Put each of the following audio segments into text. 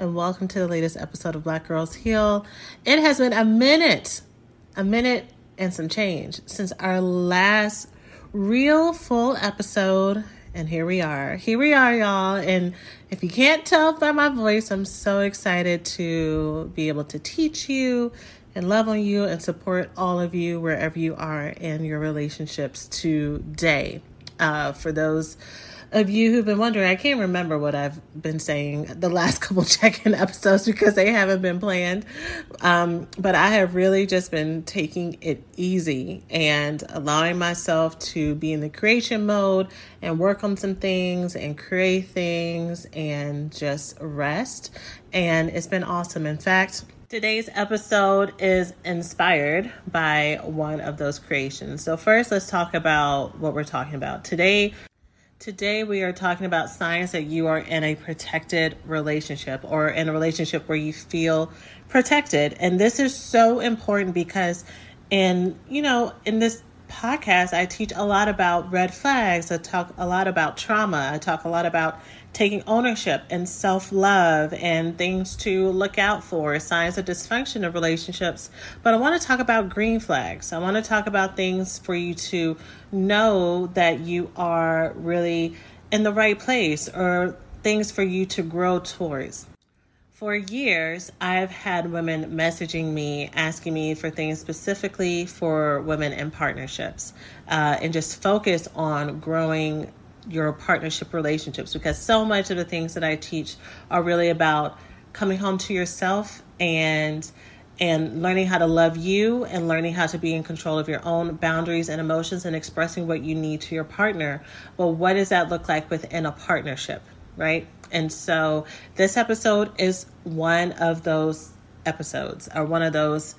and welcome to the latest episode of Black Girls Heal. It has been a minute, a minute and some change since our last real full episode and here we are. Here we are, y'all. And if you can't tell by my voice, I'm so excited to be able to teach you and love on you and support all of you wherever you are in your relationships today. Uh, for those of you who've been wondering, I can't remember what I've been saying the last couple check in episodes because they haven't been planned. Um, but I have really just been taking it easy and allowing myself to be in the creation mode and work on some things and create things and just rest. And it's been awesome. In fact, Today's episode is inspired by one of those creations. So, first, let's talk about what we're talking about. Today, Today, we are talking about signs that you are in a protected relationship or in a relationship where you feel protected. And this is so important because, in you know, in this podcast, I teach a lot about red flags. I talk a lot about trauma. I talk a lot about taking ownership and self love and things to look out for, signs of dysfunction of relationships. But I want to talk about green flags. I want to talk about things for you to know that you are really in the right place or things for you to grow towards. For years, I've had women messaging me asking me for things specifically for women in partnerships uh, and just focus on growing your partnership relationships because so much of the things that I teach are really about coming home to yourself and and learning how to love you and learning how to be in control of your own boundaries and emotions and expressing what you need to your partner. Well, what does that look like within a partnership, right? And so this episode is one of those episodes or one of those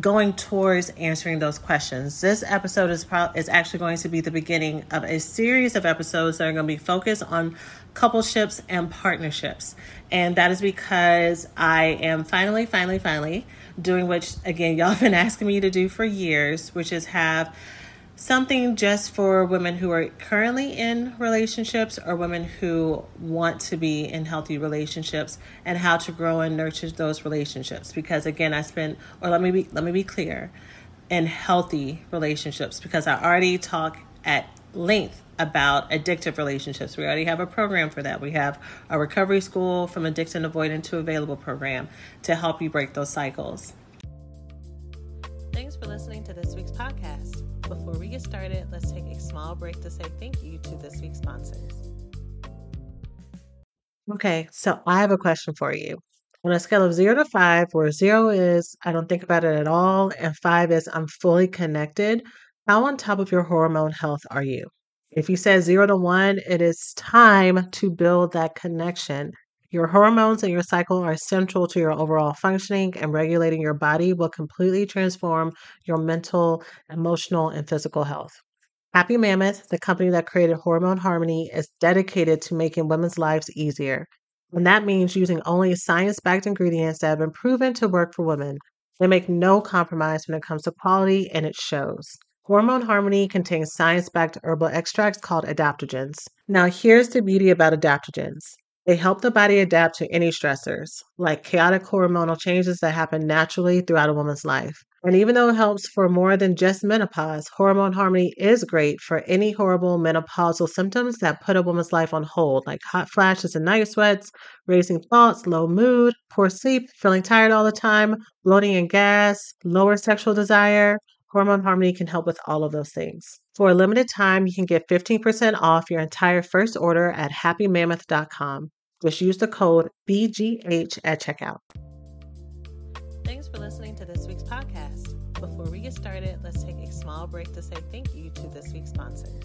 going towards answering those questions. This episode is pro- is actually going to be the beginning of a series of episodes that are going to be focused on coupleships and partnerships. And that is because I am finally finally finally doing which again y'all have been asking me to do for years, which is have something just for women who are currently in relationships or women who want to be in healthy relationships and how to grow and nurture those relationships because again I spent or let me be let me be clear in healthy relationships because I already talk at length about addictive relationships. We already have a program for that. We have a recovery school from addiction avoidant to available program to help you break those cycles. Thanks for listening to this week's podcast. Before we get started, let's take a small break to say thank you to this week's sponsors. Okay, so I have a question for you. On a scale of zero to five, where zero is I don't think about it at all, and five is I'm fully connected, how on top of your hormone health are you? If you said zero to one, it is time to build that connection. Your hormones and your cycle are central to your overall functioning, and regulating your body will completely transform your mental, emotional, and physical health. Happy Mammoth, the company that created Hormone Harmony, is dedicated to making women's lives easier. And that means using only science backed ingredients that have been proven to work for women. They make no compromise when it comes to quality, and it shows. Hormone Harmony contains science backed herbal extracts called adaptogens. Now, here's the beauty about adaptogens they help the body adapt to any stressors, like chaotic hormonal changes that happen naturally throughout a woman's life. And even though it helps for more than just menopause, Hormone Harmony is great for any horrible menopausal symptoms that put a woman's life on hold, like hot flashes and night sweats, racing thoughts, low mood, poor sleep, feeling tired all the time, bloating and gas, lower sexual desire, Hormone Harmony can help with all of those things. For a limited time, you can get 15% off your entire first order at happymammoth.com. Just use the code BGH at checkout. Thanks for listening to this week's podcast. Before we get started, let's take a small break to say thank you to this week's sponsors.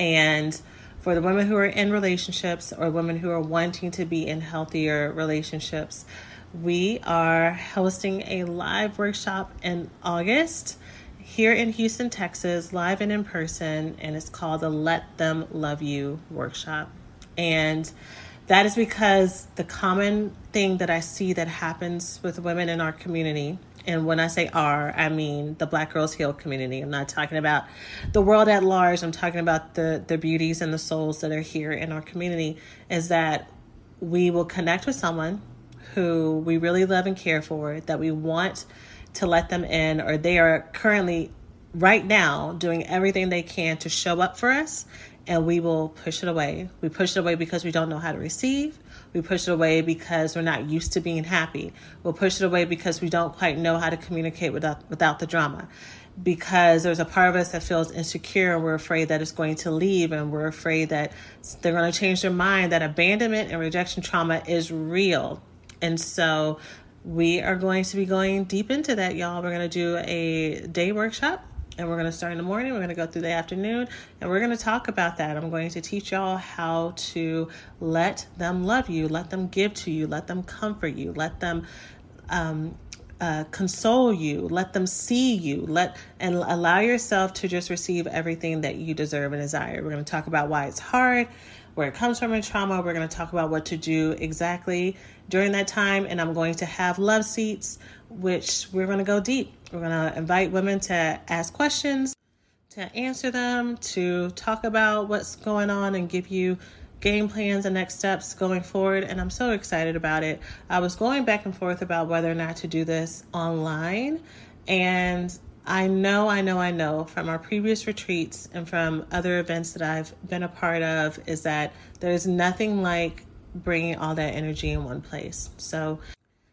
And for the women who are in relationships or women who are wanting to be in healthier relationships, we are hosting a live workshop in August here in Houston, Texas, live and in person, and it's called the Let Them Love You workshop. And that is because the common thing that I see that happens with women in our community, and when I say our, I mean the Black Girls Heal community. I'm not talking about the world at large. I'm talking about the the beauties and the souls that are here in our community. Is that we will connect with someone who we really love and care for, that we want to let them in, or they are currently right now doing everything they can to show up for us, and we will push it away. We push it away because we don't know how to receive. We push it away because we're not used to being happy. We'll push it away because we don't quite know how to communicate without without the drama. Because there's a part of us that feels insecure and we're afraid that it's going to leave and we're afraid that they're going to change their mind, that abandonment and rejection trauma is real and so we are going to be going deep into that, y'all. We're going to do a day workshop and we're going to start in the morning. We're going to go through the afternoon and we're going to talk about that. I'm going to teach y'all how to let them love you, let them give to you, let them comfort you, let them um, uh, console you, let them see you, let and allow yourself to just receive everything that you deserve and desire. We're going to talk about why it's hard, where it comes from in trauma. We're going to talk about what to do exactly during that time, and I'm going to have love seats, which we're going to go deep. We're going to invite women to ask questions, to answer them, to talk about what's going on, and give you game plans and next steps going forward. And I'm so excited about it. I was going back and forth about whether or not to do this online, and I know, I know, I know from our previous retreats and from other events that I've been a part of is that there's nothing like bringing all that energy in one place. So,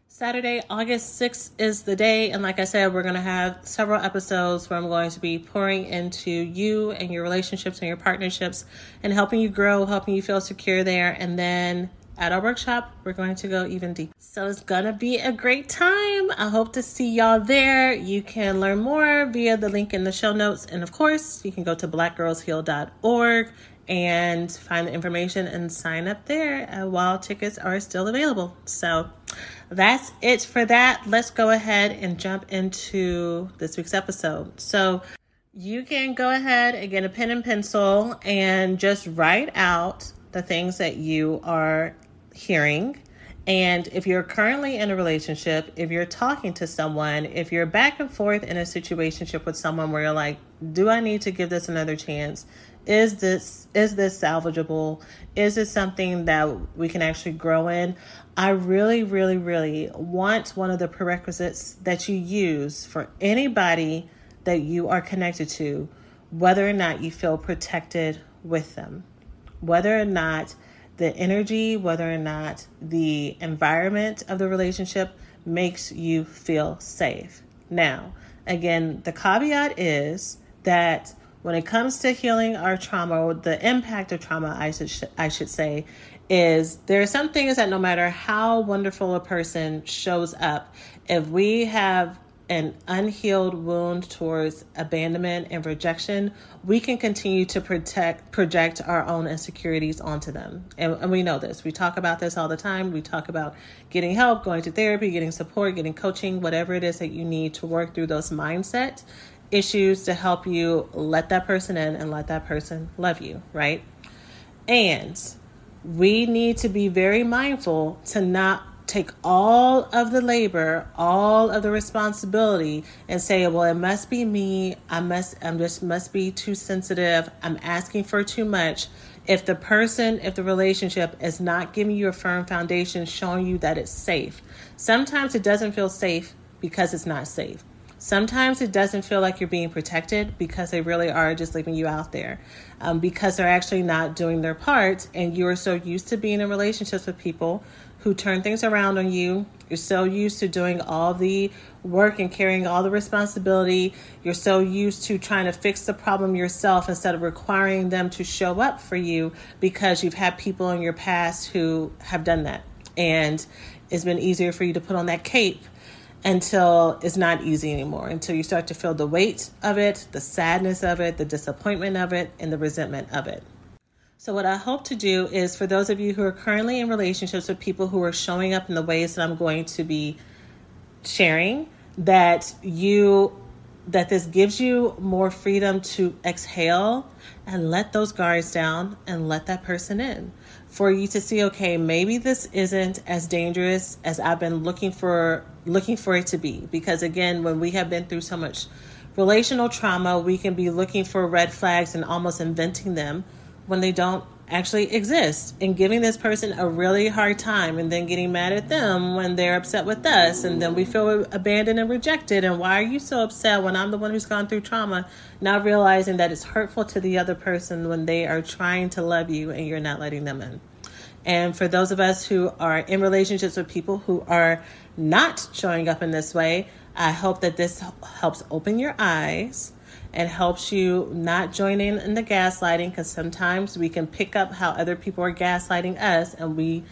Saturday, August 6th is the day. And like I said, we're going to have several episodes where I'm going to be pouring into you and your relationships and your partnerships and helping you grow, helping you feel secure there. And then at our workshop, we're going to go even deeper. So it's to be a great time. I hope to see y'all there. You can learn more via the link in the show notes. And of course, you can go to blackgirlsheal.org and find the information and sign up there uh, while tickets are still available. So that's it for that. Let's go ahead and jump into this week's episode. So you can go ahead and get a pen and pencil and just write out the things that you are hearing. And if you're currently in a relationship, if you're talking to someone, if you're back and forth in a situationship with someone where you're like, do I need to give this another chance? Is this is this salvageable? Is this something that we can actually grow in? I really, really, really want one of the prerequisites that you use for anybody that you are connected to, whether or not you feel protected with them, whether or not the energy, whether or not the environment of the relationship makes you feel safe. Now, again, the caveat is that when it comes to healing our trauma, the impact of trauma, I should I should say, is there are some things that no matter how wonderful a person shows up, if we have an unhealed wound towards abandonment and rejection, we can continue to protect project our own insecurities onto them. And, and, we know this. We talk about this all the time. We talk about getting help, going to therapy, getting support, getting coaching, whatever it is that you need to work through those mindset issues to help you let that person in and let that person love you, right? And we need to be very mindful to not take all of the labor, all of the responsibility and say, well, it must be me. I must, I'm just must be too sensitive. I'm asking for too much. If the person, if the relationship is not giving you a firm foundation, showing you that it's safe. Sometimes it doesn't feel safe because it's not safe. Sometimes it doesn't feel like you're being protected because they really are just leaving you out there um, because they're actually not doing their part. And you're so used to being in relationships with people who turn things around on you You're so used to doing all the work and carrying all the responsibility. You're so used to trying to fix the problem yourself instead of requiring them to show up for you because you've had people in your past who have done that. And it's been easier for you to put on that cape until it's not easy anymore, until you start to feel the weight of it, the sadness of it, the disappointment of it, and the resentment of it. So, what I hope to do is for those of you who are currently in relationships with people who are showing up in the ways that I'm going to be sharing, that you that this gives you more freedom to exhale and let those guards down and let that person in. For you to see okay maybe this isn't as dangerous as i've been looking for looking for it to be. Because again when we have been through so much relational trauma we can be looking for red flags and almost inventing them when they don't actually exist and giving this person a really hard time and then getting mad at them when they're upset with us and then we feel abandoned and rejected. And why are you so upset when I'm the one who's gone through trauma not realizing that it's hurtful to the other person when they are trying to love you and you're not letting them in? And for those of us who are in relationships with people who are not showing up in this way I hope that this helps open your eyes and helps you not join in in the gaslighting because sometimes we can pick up how other people are gaslighting us and we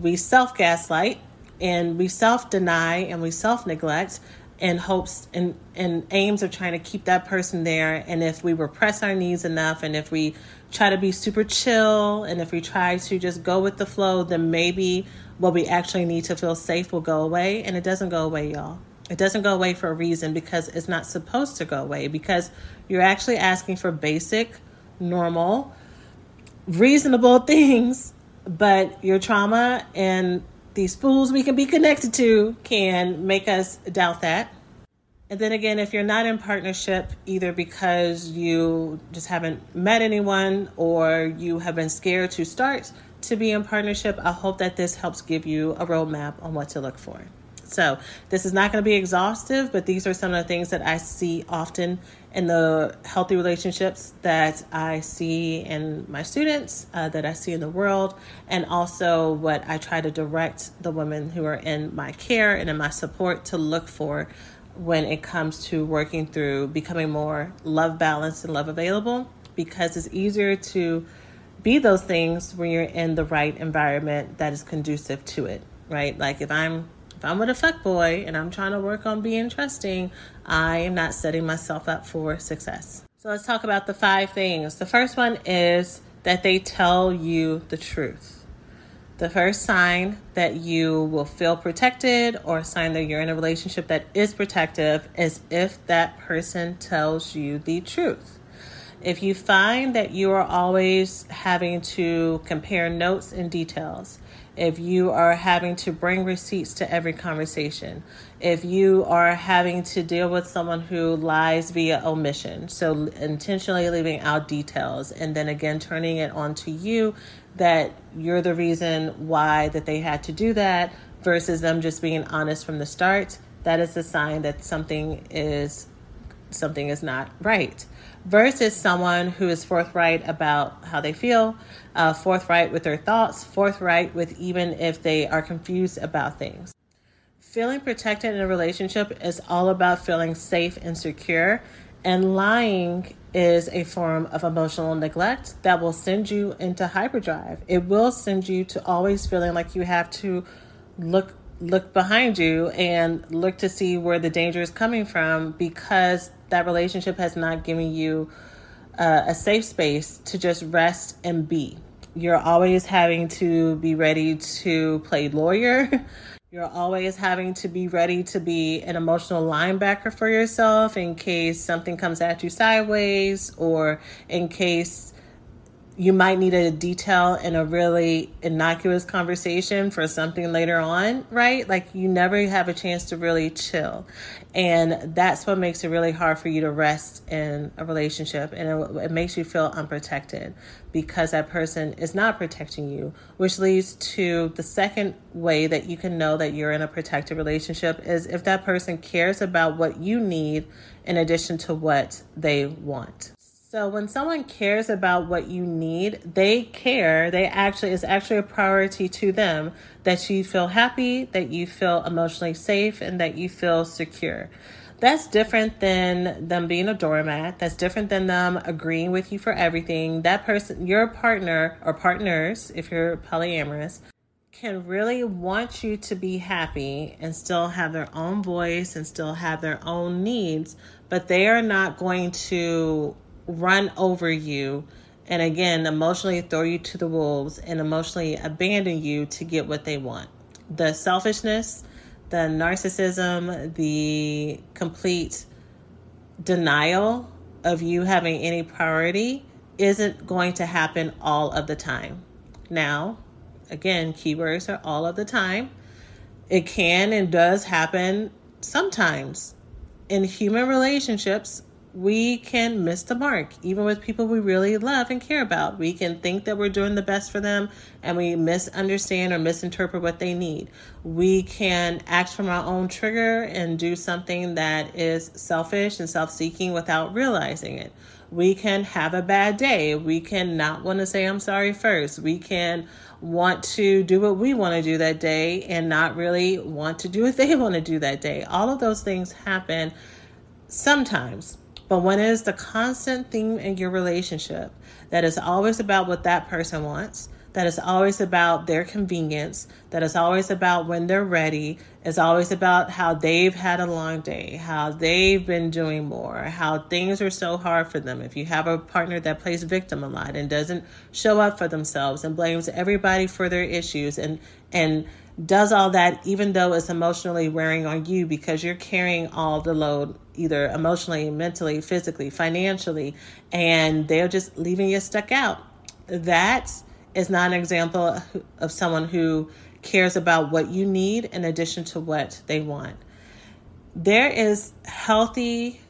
we self gaslight and we self deny and we self neglect in hopes and, and aims of trying to keep that person there. And if we repress our needs enough and if we try to be super chill and if we try to just go with the flow then maybe what we actually need to feel safe will go away. And it doesn't go away y'all it doesn't go away for a reason because it's not supposed to go away because you're actually asking for basic, normal, reasonable things, but your trauma and these fools we can be connected to can make us doubt that. And then again, if you're not in partnership, either because you just haven't met anyone or you have been scared to start to be in partnership, I hope that this helps give you a roadmap on what to look for. So, this is not going to be exhaustive, but these are some of the things that I see often in the healthy relationships that I see in my students, uh, that I see in the world, and also what I try to direct the women who are in my care and in my support to look for when it comes to working through becoming more love balanced and love available because it's easier to be those things when you're in the right environment that is conducive to it, right? Like if I'm if I'm with a fuck boy and I'm trying to work on being trusting, I am not setting myself up for success. So let's talk about the five things. The first one is that they tell you the truth. The first sign that you will feel protected or a sign that you're in a relationship that is protective is if that person tells you the truth. If you find that you are always having to compare notes and details, if you are having to bring receipts to every conversation, if you are having to deal with someone who lies via omission, so intentionally leaving out details and then again turning it on to you that you're the reason why that they had to do that versus them just being honest from the start, that is a sign that something is something is not right versus someone who is forthright about how they feel, uh, forthright with their thoughts, forthright with even if they are confused about things. Feeling protected in a relationship is all about feeling safe and secure, and lying is a form of emotional neglect that will send you into hyperdrive. It will send you to always feeling like you have to look look behind you and look to see where the danger is coming from because that relationship has not given you uh, a safe space to just rest and be. You're always having to be ready to play lawyer. You're always having to be ready to be an emotional linebacker for yourself in case something comes at you sideways or in case you might need a detail in a really innocuous conversation for something later on, right? Like you never have a chance to really chill. And that's what makes it really hard for you to rest in a relationship. And it, it makes you feel unprotected because that person is not protecting you, which leads to the second way that you can know that you're in a protected relationship is if that person cares about what you need in addition to what they want. So when someone cares about what you need, they care. They actually it's actually a priority to them that you feel happy, that you feel emotionally safe, and that you feel secure. That's different than them being a doormat. That's different than them agreeing with you for everything. That person, your partner or partners, if you're polyamorous, can really want you to be happy and still have their own voice and still have their own needs, but they are not going to run over you and again emotionally throw you to the wolves and emotionally abandon you to get what they want. The selfishness, the narcissism, the complete denial of you having any priority isn't going to happen all of the time. Now, again, keywords are all of the time. It can and does happen sometimes. In human relationships, we can miss the mark, even with people we really love and care about. We can think that we're doing the best for them and we misunderstand or misinterpret what they need. We can act from our own trigger and do something that is selfish and self seeking without realizing it. We can have a bad day. We can not want to say, I'm sorry first. We can want to do what we want to do that day and not really want to do what they want to do that day. All of those things happen sometimes but when it is the constant theme in your relationship that is always about what that person wants, that is always about their convenience, that is always about when they're ready, is always about how they've had a long day, how they've been doing more, how things are so hard for them. If you have a partner that plays victim a lot and doesn't show up for themselves and blames everybody for their issues and and does all that even though it's emotionally wearing on you because you're carrying all the load either emotionally mentally physically financially and they're just leaving you stuck out. That is not an example of someone who cares about what you need in addition to what they want. There is healthy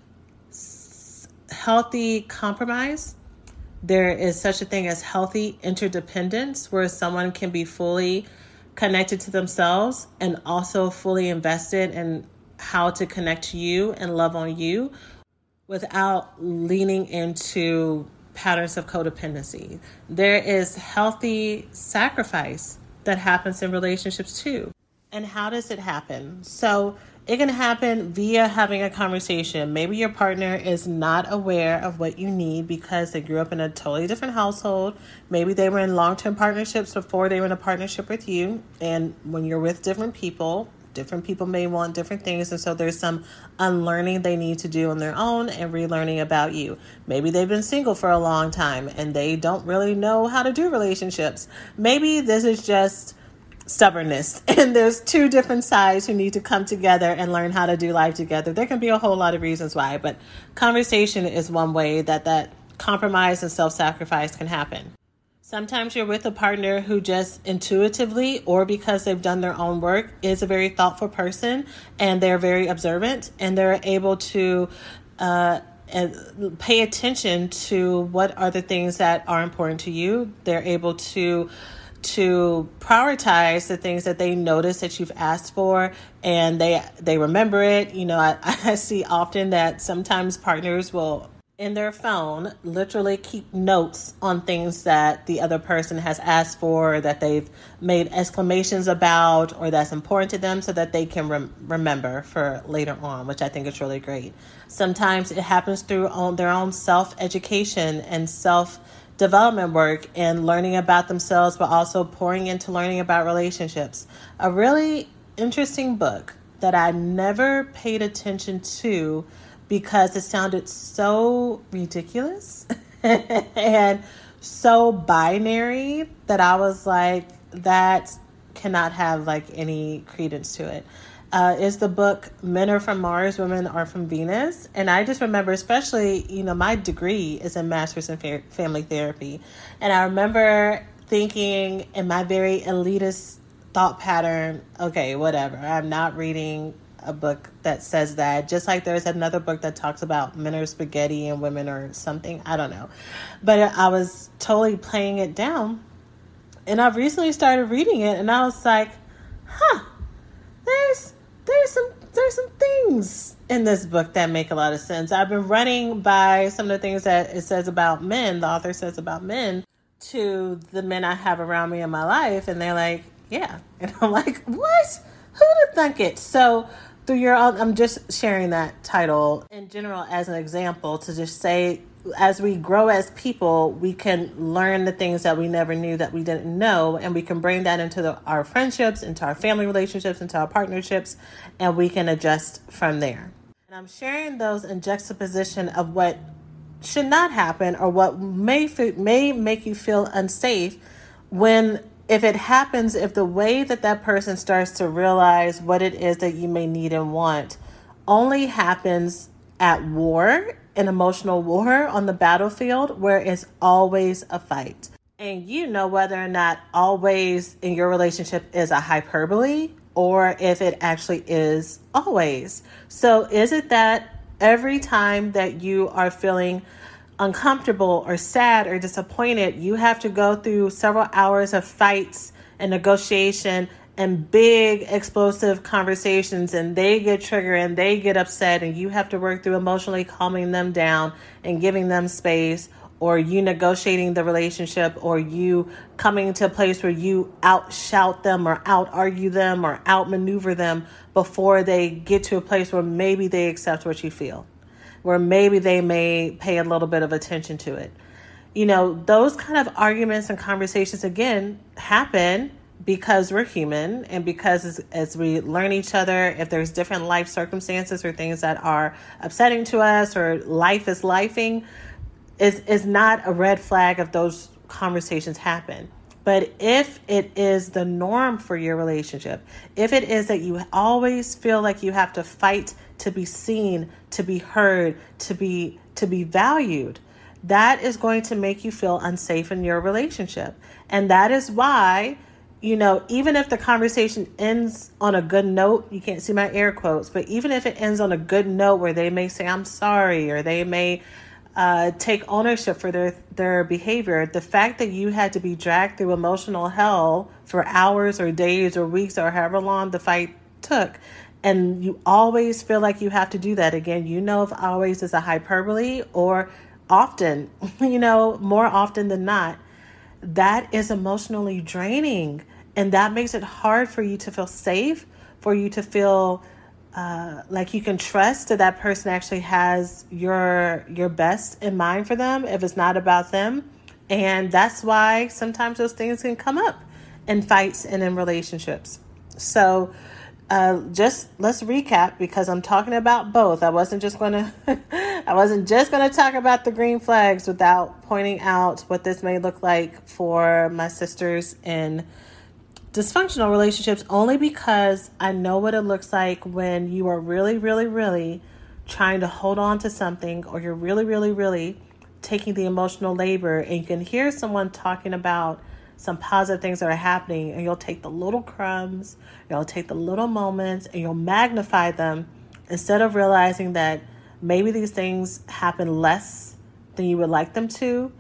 healthy compromise. There is such a thing as healthy interdependence where someone can be fully connected to themselves and also fully invested in how to connect to you and love on you without leaning into patterns of codependency. There is healthy sacrifice that happens in relationships too. And how does it happen? So, it can happen via having a conversation. Maybe your partner is not aware of what you need because they grew up in a totally different household. Maybe they were in long term partnerships before they were in a partnership with you. And when you're with different people, different people may want different things. And so there's some unlearning they need to do on their own and relearning about you. Maybe they've been single for a long time and they don't really know how to do relationships. Maybe this is just stubbornness. And there's two different sides who need to come together and learn how to do life together. There can be a whole lot of reasons why, but conversation is one way that that compromise and self-sacrifice can happen. Sometimes you're with a partner who just intuitively or because they've done their own work is a very thoughtful person and they're very observant and they're able to uh, pay attention to what are the things that are important to you. They're able to to prioritize the things that they notice that you've asked for and they they remember it. You know I, I see often that sometimes partners will in their phone literally keep notes on things that the other person has asked for that they've made exclamations about or that's important to them so that they can rem- remember for later on which i think is really great. Sometimes it happens through on their own self-education and self development work and learning about themselves, but also pouring into learning about relationships. A really interesting book that I never paid attention to because it sounded so ridiculous and so binary that I was like, that cannot have like any credence to it uh, is the book Men Are From Mars, Women Are From Venus. And I just remember, especially, you know, my degree is in Master's in fa- Family Therapy. And I remember thinking in my very elitist thought pattern, okay, whatever, I'm not reading a book that says that. Just like there's another book that talks about men are spaghetti and women are something. I don't know. But I was totally playing it down. And I've recently started reading it and I was like, huh, there's there's some there's some things in this book that make a lot of sense. I've been running by some of the things that it says about men, the author says about men, to the men I have around me in my life, and they're like, yeah. And I'm like, what? Who'd have thunk it? So, through your own, I'm just sharing that title in general as an example to just say, as we grow as people, we can learn the things that we never knew that we didn't know, and we can bring that into the, our friendships, into our family relationships, into our partnerships, and we can adjust from there. And I'm sharing those in juxtaposition of what should not happen or what may may make you feel unsafe when if it happens if the way that that person starts to realize what it is that you may need and want only happens at war an emotional war on the battlefield where it's always a fight. And you know whether or not always in your relationship is a hyperbole or if it actually is always. So is it that every time that you are feeling uncomfortable or sad or disappointed, you have to go through several hours of fights and negotiation and big explosive conversations and they get triggered and they get upset and you have to work through emotionally calming them down and giving them space or you negotiating the relationship or you coming to a place where you outshout them or out argue them or outmaneuver them before they get to a place where maybe they accept what you feel where maybe they may pay a little bit of attention to it. You know, those kind of arguments and conversations again happen because we're human and because as, as, we learn each other, if there's different life circumstances or things that are upsetting to us or life is lifing, is is not a red flag if those conversations happen. But if it is the norm for your relationship, if it is that you always feel like you have to fight to be seen, to be heard, to be to be valued, that is going to make you feel unsafe in your relationship. And that is why, you know, even if the conversation ends on a good note, you can't see my air quotes, but even if it ends on a good note where they may say, I'm sorry, or they may uh, take ownership for their, their behavior, the fact that you had to be dragged through emotional hell for hours or days or weeks or however long the fight took and you always feel like you have to do that again you know if always is a hyperbole or often you know more often than not that is emotionally draining and that makes it hard for you to feel safe for you to feel uh, like you can trust that that person actually has your your best in mind for them if it's not about them. And that's why sometimes those things can come up in fights and in relationships. So uh, just let's recap because I'm talking about both. I wasn't just to, I wasn't just to talk about the green flags without pointing out what this may look like for my sisters in dysfunctional relationships. Only because I know what it looks like when you are really, really, really trying to hold on to something, or you're really, really, really taking the emotional labor, and you can hear someone talking about some positive things that are happening, and you'll take the little crumbs, you'll take the little moments, and you'll magnify them instead of realizing that maybe these things happen less than you would like them to.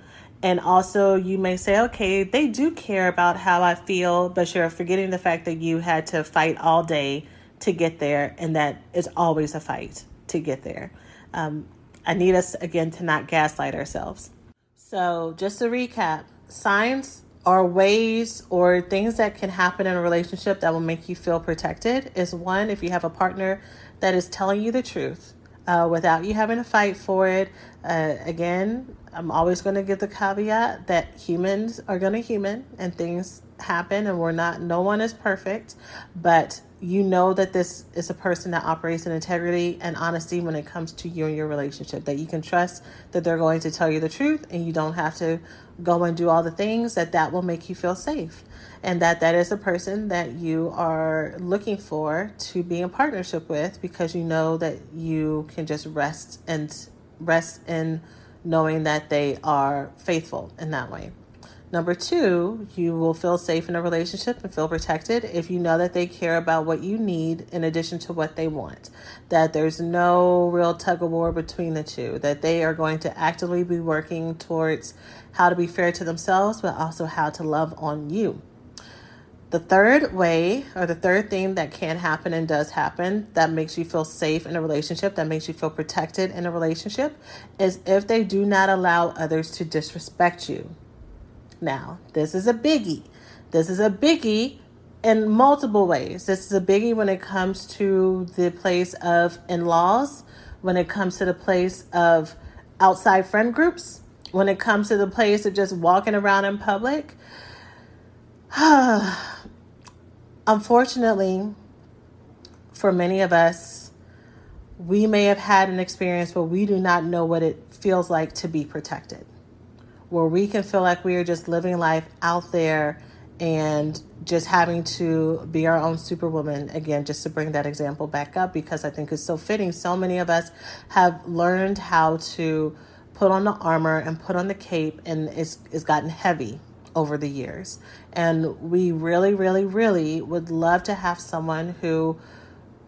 And also, you may say, okay, they do care about how I feel, but you're forgetting the fact that you had to fight all day to get there, and that it's always a fight to get there. Um, I need us, again, to not gaslight ourselves. So, just to recap signs are ways or things that can happen in a relationship that will make you feel protected is one if you have a partner that is telling you the truth uh, without you having to fight for it. Uh, again i'm always going to give the caveat that humans are going to human and things happen and we're not no one is perfect but you know that this is a person that operates in integrity and honesty when it comes to you and your relationship that you can trust that they're going to tell you the truth and you don't have to go and do all the things that that will make you feel safe. And that that is a person that you are looking for to be in partnership with because you know that you can just rest and rest in knowing that they are faithful in that way Number two, you will feel safe in a relationship and feel protected if you know that they care about what you need in addition to what they want. That there's no real tug of war between the two. That they are going to actively be working towards how to be fair to themselves, but also how to love on you. The third way, or the third thing that can happen and does happen that makes you feel safe in a relationship, that makes you feel protected in a relationship, is if they do not allow others to disrespect you. Now, this is a biggie. This is a biggie in multiple ways. This is a biggie when it comes to the place of in laws, when it comes to the place of outside friend groups, when it comes to the place of just walking around in public. Unfortunately, for many of us, we may have had an experience where we do not know what it feels like to be protected, where we can feel like we are just living life out there and just having to be our own superwoman again just to bring that example back up because i think it's so fitting. So many of us have learned how to put on the armor and put on the cape and it's, it's gotten heavy over the years. And we really really really would love to have someone who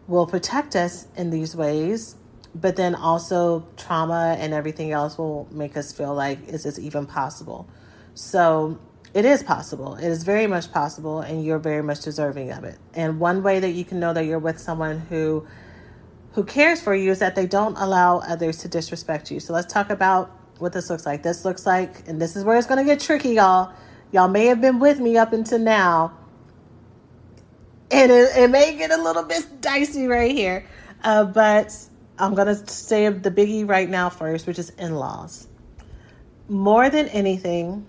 will protect us in these ways but then also trauma and everything else will make us feel like is this even possible so it is possible. It is very much possible, and you're very much deserving of it. And one way that you can know that you're with someone who who cares for you is that they don't allow others to disrespect you. So let's talk about what this looks like. This looks like, and this is where it's going to get tricky, y'all. Y'all may have been with me up until now, and it, it may get a little bit dicey right here. Uh, but I'm going to say the biggie right now first, which is in laws. More than anything,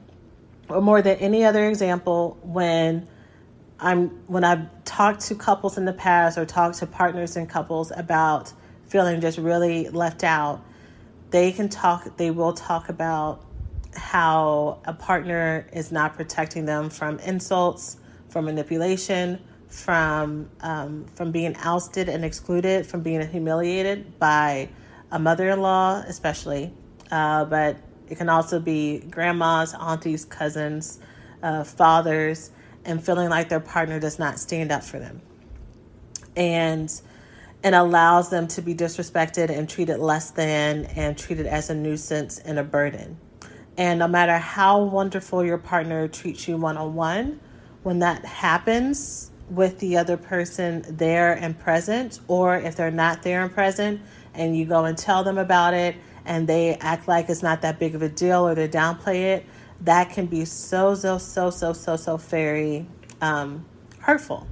or more than any other example when I'm when I've talked to couples in the past or talked to partners and couples about feeling just really left out, they can talk they will talk about how a partner is not protecting them from insults, from manipulation, from um, from being ousted and excluded, from being humiliated by a mother-in-law, especially, uh, but it can also be grandmas, aunties, cousins, uh, fathers, and feeling like their partner does not stand up for them. And and allows them to be disrespected and treated less than and treated as a nuisance and a burden. And no matter how wonderful your partner treats you one on one, when that happens with the other person there and present, or if they're not there and present, and you go and tell them about it and they act like it's not that big of a deal or they downplay it, that can be so, so, so, so, so, so very um, hurtful.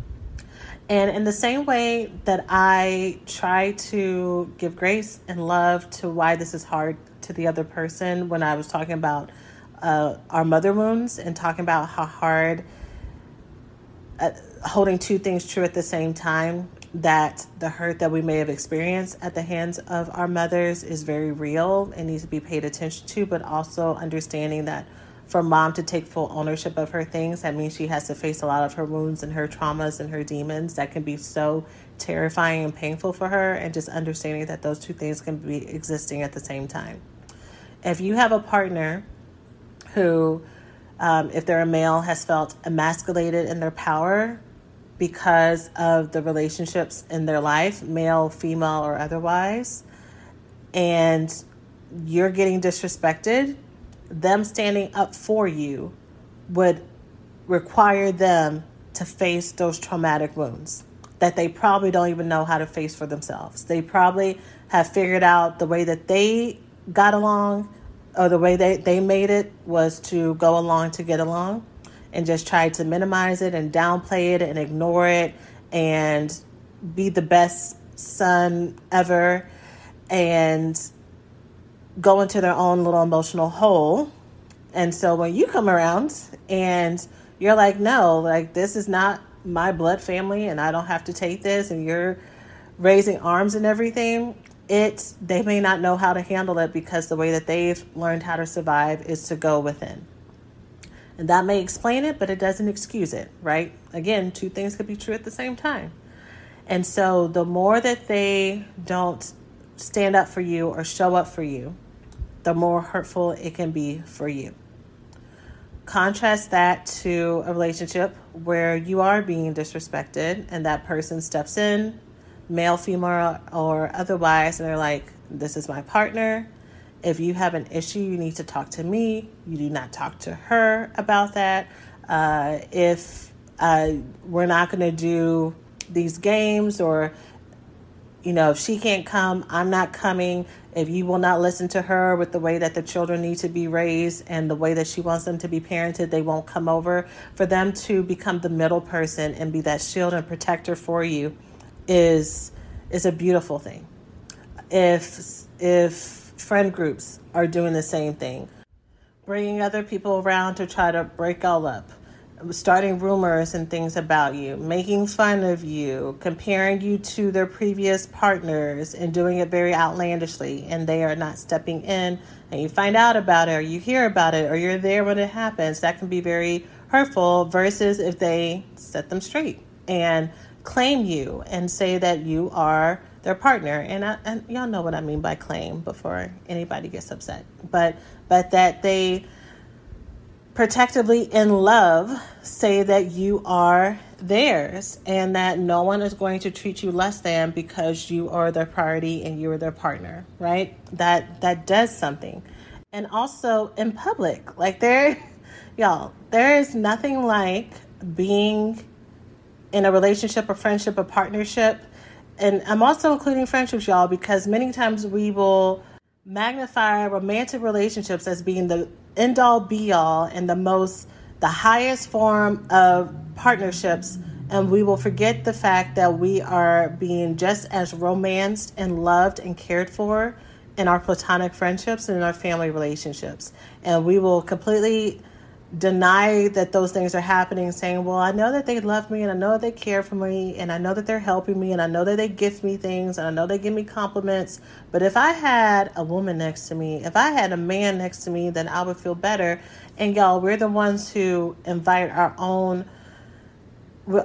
And in the same way that I try to give grace and love to why this is hard to the other person when I was talking about uh, our mother wounds and talking about how hard uh, holding two things true at the same time that the hurt that we may have experienced at the hands of our mothers is very real and needs to be paid attention to, but also understanding that for mom to take full ownership of her things, that means she has to face a lot of her wounds and her traumas and her demons that can be so terrifying and painful for her, and just understanding that those two things can be existing at the same time. If you have a partner who, um, if they're a male, has felt emasculated in their power, because of the relationships in their life, male, female, or otherwise, and you're getting disrespected, them standing up for you would require them to face those traumatic wounds that they probably don't even know how to face for themselves. They probably have figured out the way that they got along or the way they, they made it was to go along to get along and just try to minimize it and downplay it and ignore it and be the best son ever and go into their own little emotional hole. And so when you come around and you're like, no, like this is not my blood family and I don't have to take this and you're raising arms and everything, it they may not know how to handle it because the way that they've learned how to survive is to go within. And that may explain it, but it doesn't excuse it, right? Again, two things could be true at the same time. And so the more that they don't stand up for you or show up for you, the more hurtful it can be for you. Contrast that to a relationship where you are being disrespected and that person steps in, male, female, or otherwise, and they're like, This is my partner. If you have an issue, you need to talk to me. You do not talk to her about that. Uh, if uh, we're not going to do these games or you know, if she can't come, I'm not coming. If you will not listen to her with the way that the children need to be raised and the way that she wants them to be parented, they won't come over. For them to become the middle person and be that shield and protector for you is is a beautiful thing. If if friend groups are doing the same thing, bringing other people around to try to break all up, starting rumors and things about you, making fun of you, comparing you to their previous partners, and doing it very outlandishly, and they are not stepping in, and you find out about it, or you hear about it, or you're there when it happens, that can be very hurtful versus if they set them straight and claim you and say that you are their partner. And, I, and y'all know what i mean by claim before anybody gets upset. But but that they protectively in love say that you are theirs and that no one is going to treat you less than because you are their priority and you are their partner right? That that does something. And also in public like there y'all there is nothing like being in a relationship or friendship or partnership and i'm also including friendships y'all because many times we will magnify romantic relationships as being the end all be all and the most the highest form of partnerships. And we will forget the fact that we are being just as romanced and loved and cared for in our platonic friendships and in our family relationships. And we will completely deny that those things are happening, saying, Well, I know that they love me and I know they care for me and I know that they're helping me and I know that they gift me things and I know they give me compliments. But if I had a woman next to me, if I had a man next to me, then I would feel better. And y'all, we're the ones who invite our own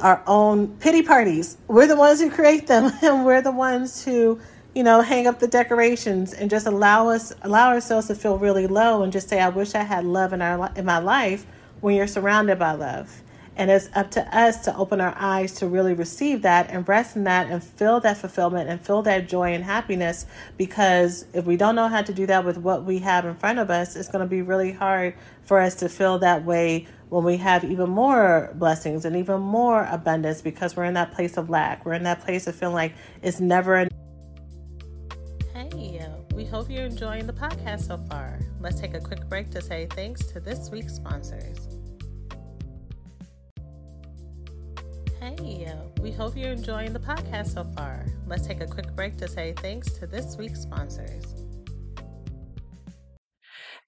our own pity parties. We're the ones who create them and we're the ones who you know, hang up the decorations and just allow us allow ourselves to feel really low and just say, I wish I had love in our in my life when you're surrounded by love. And it's up to us to open our eyes to really receive that and rest in that and feel that fulfillment and feel that joy and happiness. Because if we don't know how to do that with what we have in front of us, it's going to be really hard for us to feel that way when we have even more blessings and even more abundance because we're in that place of lack. We're in that place of feeling like it's never enough we hope you're enjoying the podcast so far. Let's take a quick break to say thanks to this week's sponsors. Hey, we hope you're enjoying the podcast so far. Let's take a quick break to say thanks to this week's sponsors.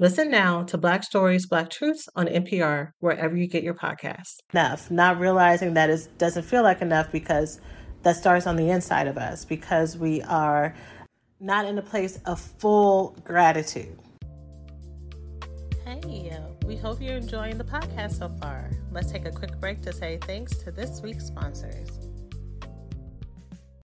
Listen now to Black Stories, Black Truths on NPR, wherever you get your podcasts. Enough, not realizing that it doesn't feel like enough because that starts on the inside of us because we are not in a place of full gratitude. Hey, we hope you're enjoying the podcast so far. Let's take a quick break to say thanks to this week's sponsors.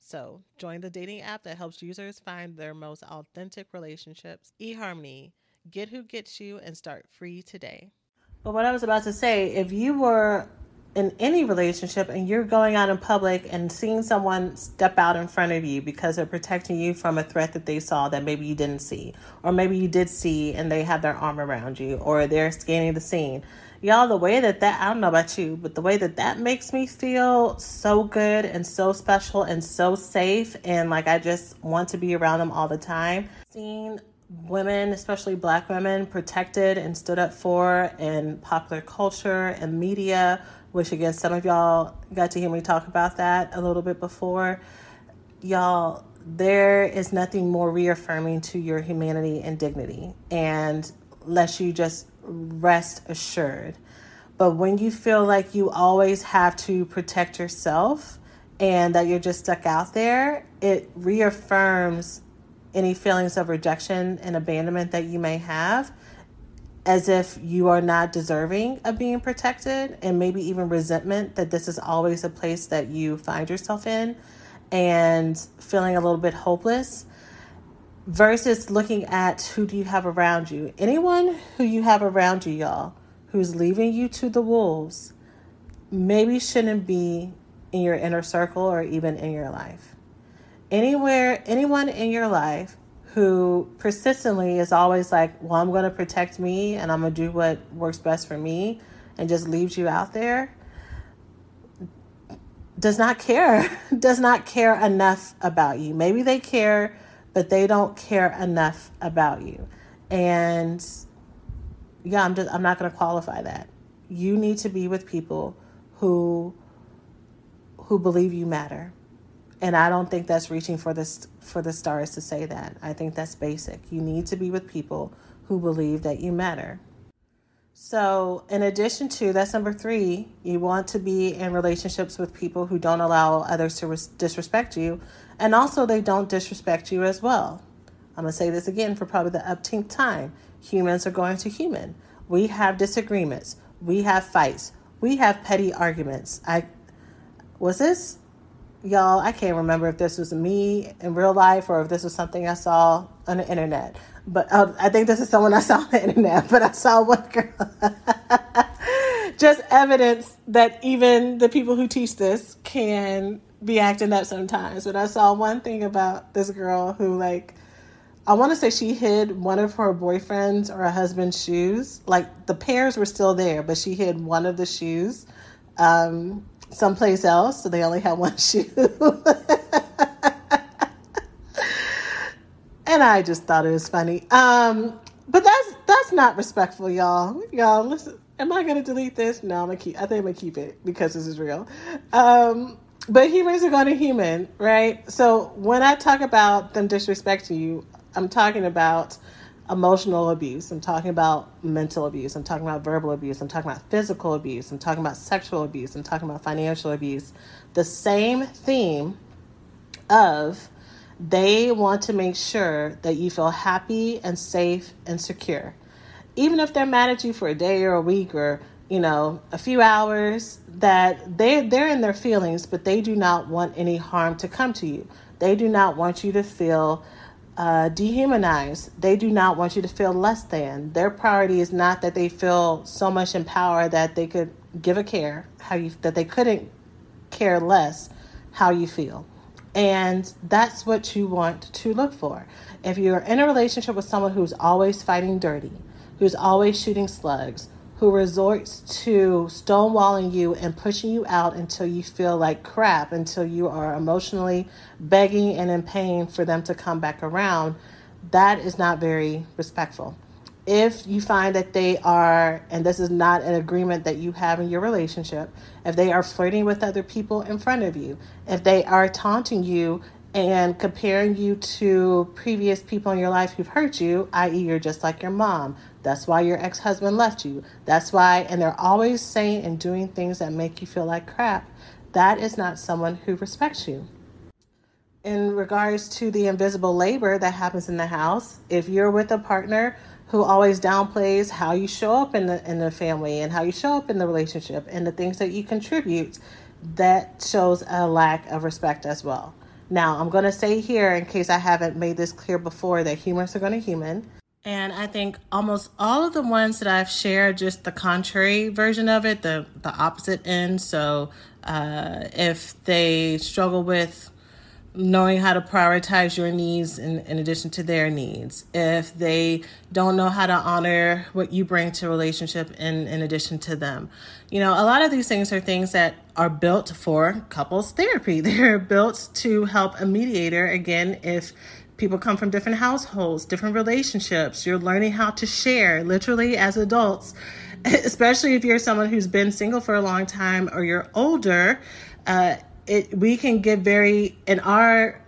So, join the dating app that helps users find their most authentic relationships. eHarmony, get who gets you and start free today. But what I was about to say, if you were in any relationship and you're going out in public and seeing someone step out in front of you because they're protecting you from a threat that they saw that maybe you didn't see, or maybe you did see and they have their arm around you, or they're scanning the scene y'all the way that that i don't know about you but the way that that makes me feel so good and so special and so safe and like i just want to be around them all the time. Seeing women especially black women protected and stood up for in popular culture and media which again some of y'all got to hear me talk about that a little bit before. Y'all there is nothing more reaffirming to your humanity and dignity and lets you just rest assured. But when you feel like you always have to protect yourself and that you're just stuck out there, it reaffirms any feelings of rejection and abandonment that you may have as if you are not deserving of being protected and maybe even resentment that this is always a place that you find yourself in and feeling a little bit hopeless versus looking at who do you have around you. Anyone who you have around you, y'all, who's leaving you to the wolves, maybe shouldn't be in your inner circle or even in your life. Anywhere, anyone in your life who persistently is always like, well, I'm going to protect me and I'm going to do what works best for me and just leaves you out there does not care, does not care enough about you. Maybe they care but they don't care enough about you. And yeah, I'm just I'm not going to qualify that. You need to be with people who who believe you matter. And I don't think that's reaching for this for the stars to say that. I think that's basic. You need to be with people who believe that you matter. So, in addition to that's number three, you want to be in relationships with people who don't allow others to res- disrespect you, and also they don't disrespect you as well. I'm going to say this again for probably the upteenth time. Humans are going to human. We have disagreements. We have fights. We have petty arguments. I was this y'all, I can't remember if this was me in real life or if this was something I saw on the internet. But uh, I think this is someone I saw on the internet. But I saw one girl. Just evidence that even the people who teach this can be acting up sometimes. But I saw one thing about this girl who, like, I want to say she hid one of her boyfriend's or her husband's shoes. Like the pairs were still there, but she hid one of the shoes um, someplace else. So they only had one shoe. and I just thought it was funny. Um, but that's that's not respectful, y'all. Y'all, listen. Am I gonna delete this? No, I'm gonna keep. I think I'm gonna keep it because this is real. Um, but humans are going to human, right? So when I talk about them disrespecting you, I'm talking about emotional abuse. I'm talking about mental abuse. I'm talking about verbal abuse. I'm talking about physical abuse. I'm talking about sexual abuse. I'm talking about financial abuse. The same theme of they want to make sure that you feel happy and safe and secure. Even if they're mad at you for a day or a week or, you know, a few hours, that they they're in their feelings, but they do not want any harm to come to you. They do not want you to feel uh, dehumanized. They do not want you to feel less than. Their priority is not that they feel so much in power that they could give a care how you that they couldn't care less how you feel. And that's what you want to look for. If you're in a relationship with someone who's always fighting dirty, who's always shooting slugs, who resorts to stonewalling you and pushing you out until you feel like crap, until you are emotionally begging and in pain for them to come back around, that is not very respectful. If you find that they are, and this is not an agreement that you have in your relationship, if they are flirting with other people in front of you, if they are taunting you and comparing you to previous people in your life who've hurt you, i.e., you're just like your mom. That's why your ex husband left you. That's why, and they're always saying and doing things that make you feel like crap. That is not someone who respects you. In regards to the invisible labor that happens in the house, if you're with a partner who always downplays how you show up in the in the family and how you show up in the relationship and the things that you contribute, that shows a lack of respect as well. Now, I'm going to say here, in case I haven't made this clear before, that humans are going to human. And I think almost all of the ones that I've shared, just the contrary version of it, the, the opposite end. So uh, if they struggle with knowing how to prioritize your needs in, in addition to their needs, if they don't know how to honor what you bring to a relationship in, in addition to them. You know, a lot of these things are things that are built for couples therapy. They're built to help a mediator, again, if people come from different households, different relationships, you're learning how to share literally as adults, especially if you're someone who's been single for a long time or you're older. Uh, it we can get very in our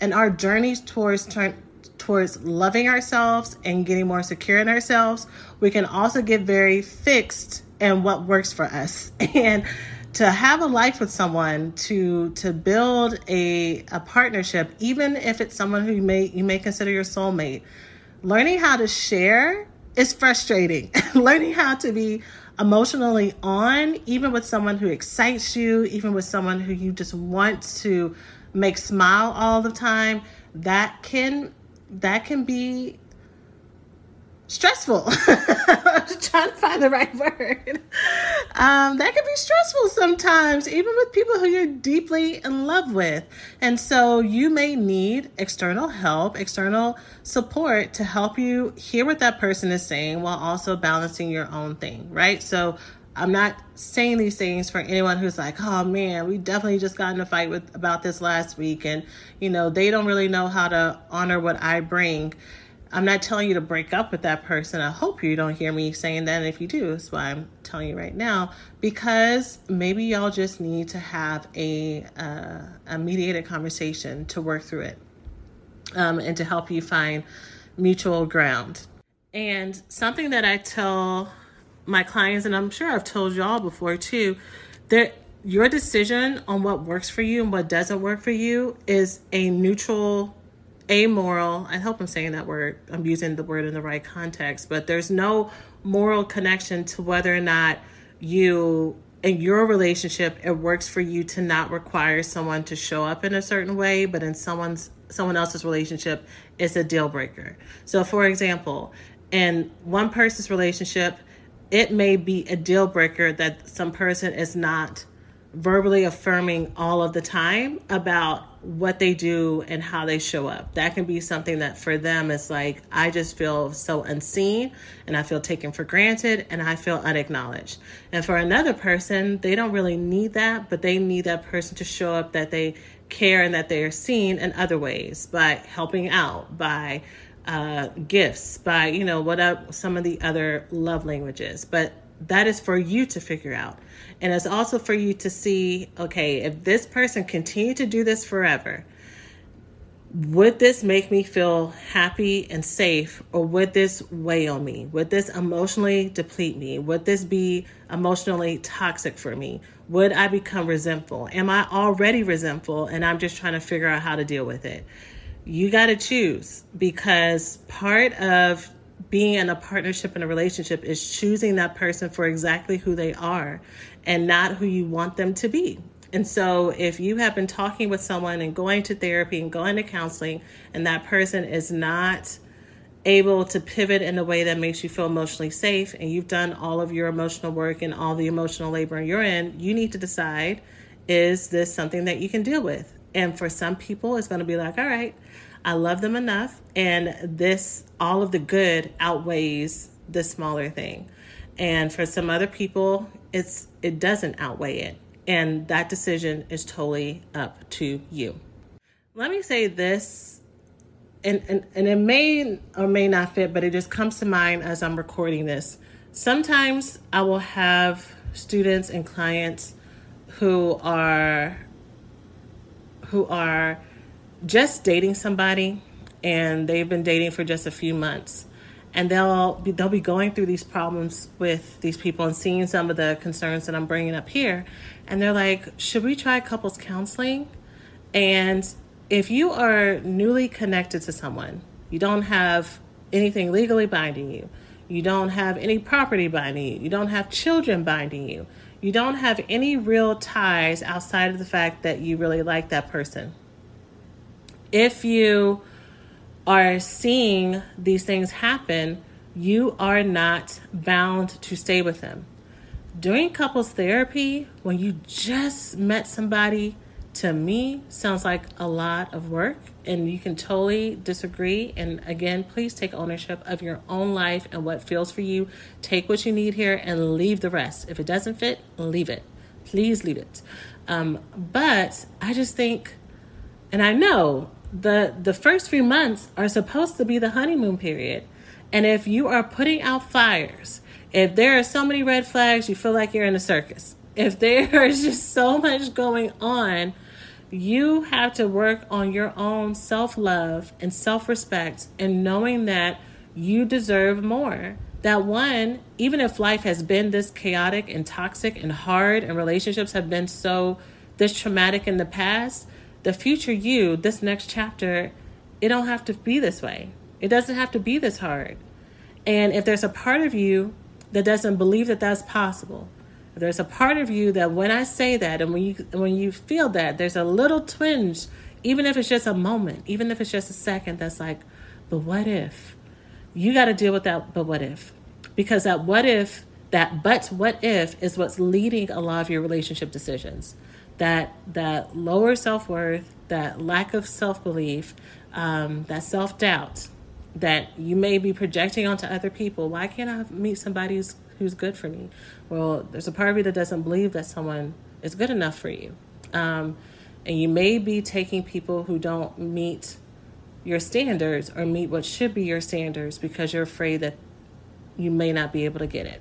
in our journeys towards trying towards loving ourselves and getting more secure in ourselves we can also get very fixed in what works for us and to have a life with someone to to build a a partnership even if it's someone who you may you may consider your soulmate learning how to share is frustrating. Learning how to be emotionally on, even with someone who excites you, even with someone who you just want to make smile all the time, that can that can be stressful. I'm trying to find the right word. Um, that can be stressful sometimes, even with people who you're deeply in love with. And so you may need external help, external support to help you hear what that person is saying while also balancing your own thing, right? So I'm not saying these things for anyone who's like, oh man, we definitely just got in a fight with about this last week, and you know they don't really know how to honor what I bring. I'm not telling you to break up with that person. I hope you don't hear me saying that. And if you do, that's why I'm telling you right now, because maybe y'all just need to have a, uh, a mediated conversation to work through it um, and to help you find mutual ground. And something that I tell my clients, and I'm sure I've told y'all before too, that your decision on what works for you and what doesn't work for you is a neutral amoral. I hope I'm saying that word. I'm using the word in the right context, but there's no moral connection to whether or not you in your relationship it works for you to not require someone to show up in a certain way, but in someone's someone else's relationship it's a deal breaker. So for example, in one person's relationship, it may be a deal breaker that some person is not verbally affirming all of the time about what they do and how they show up. That can be something that for them is like, I just feel so unseen and I feel taken for granted and I feel unacknowledged. And for another person, they don't really need that, but they need that person to show up that they care and that they are seen in other ways by helping out, by uh, gifts, by, you know, what up some of the other love languages. But that is for you to figure out. And it's also for you to see okay, if this person continued to do this forever, would this make me feel happy and safe or would this weigh on me? Would this emotionally deplete me? Would this be emotionally toxic for me? Would i become resentful? Am i already resentful? And i'm just trying to figure out how to deal with it. You got to choose because part of being in a partnership and a relationship is choosing that person for exactly who they are and not who you want them to be. And so, if you have been talking with someone and going to therapy and going to counseling, and that person is not able to pivot in a way that makes you feel emotionally safe, and you've done all of your emotional work and all the emotional labor you're in, you need to decide is this something that you can deal with? And for some people, it's going to be like, all right, I love them enough, and this, all of the good outweighs the smaller thing. And for some other people, it's it doesn't outweigh it. And that decision is totally up to you. Let me say this, and, and, and it may or may not fit, but it just comes to mind as I'm recording this. Sometimes I will have students and clients who are who are just dating somebody and they've been dating for just a few months and they'll be, they'll be going through these problems with these people and seeing some of the concerns that I'm bringing up here and they're like should we try couples counseling and if you are newly connected to someone you don't have anything legally binding you you don't have any property binding you you don't have children binding you you don't have any real ties outside of the fact that you really like that person. If you are seeing these things happen, you are not bound to stay with them. During couples therapy, when you just met somebody to me sounds like a lot of work and you can totally disagree. And again please take ownership of your own life and what feels for you. Take what you need here and leave the rest. If it doesn't fit leave it. Please leave it. Um, but i just think and i know the the first few months are supposed to be the honeymoon period and if you are putting out fires if there are so many red flags you feel like you're in a circus if there is just so much going on you have to work on your own self love and self respect and knowing that you deserve more. That one, even if life has been this chaotic and toxic and hard and relationships have been so this traumatic in the past, the future you, this next chapter, it don't have to be this way. It doesn't have to be this hard. And if there's a part of you that doesn't believe that that's possible, there's a part of you that when I say that and when you when you feel that, there's a little twinge, even if it's just a moment, even if it's just a second, that's like, but what if? You got to deal with that, but what if? Because that what if, that but what if is what's leading a lot of your relationship decisions. That that lower self worth, that lack of self belief, um, that self doubt that you may be projecting onto other people. Why can't I meet somebody who's who's good for me. Well, there's a part of you that doesn't believe that someone is good enough for you. Um, and you may be taking people who don't meet your standards or meet what should be your standards because you're afraid that you may not be able to get it.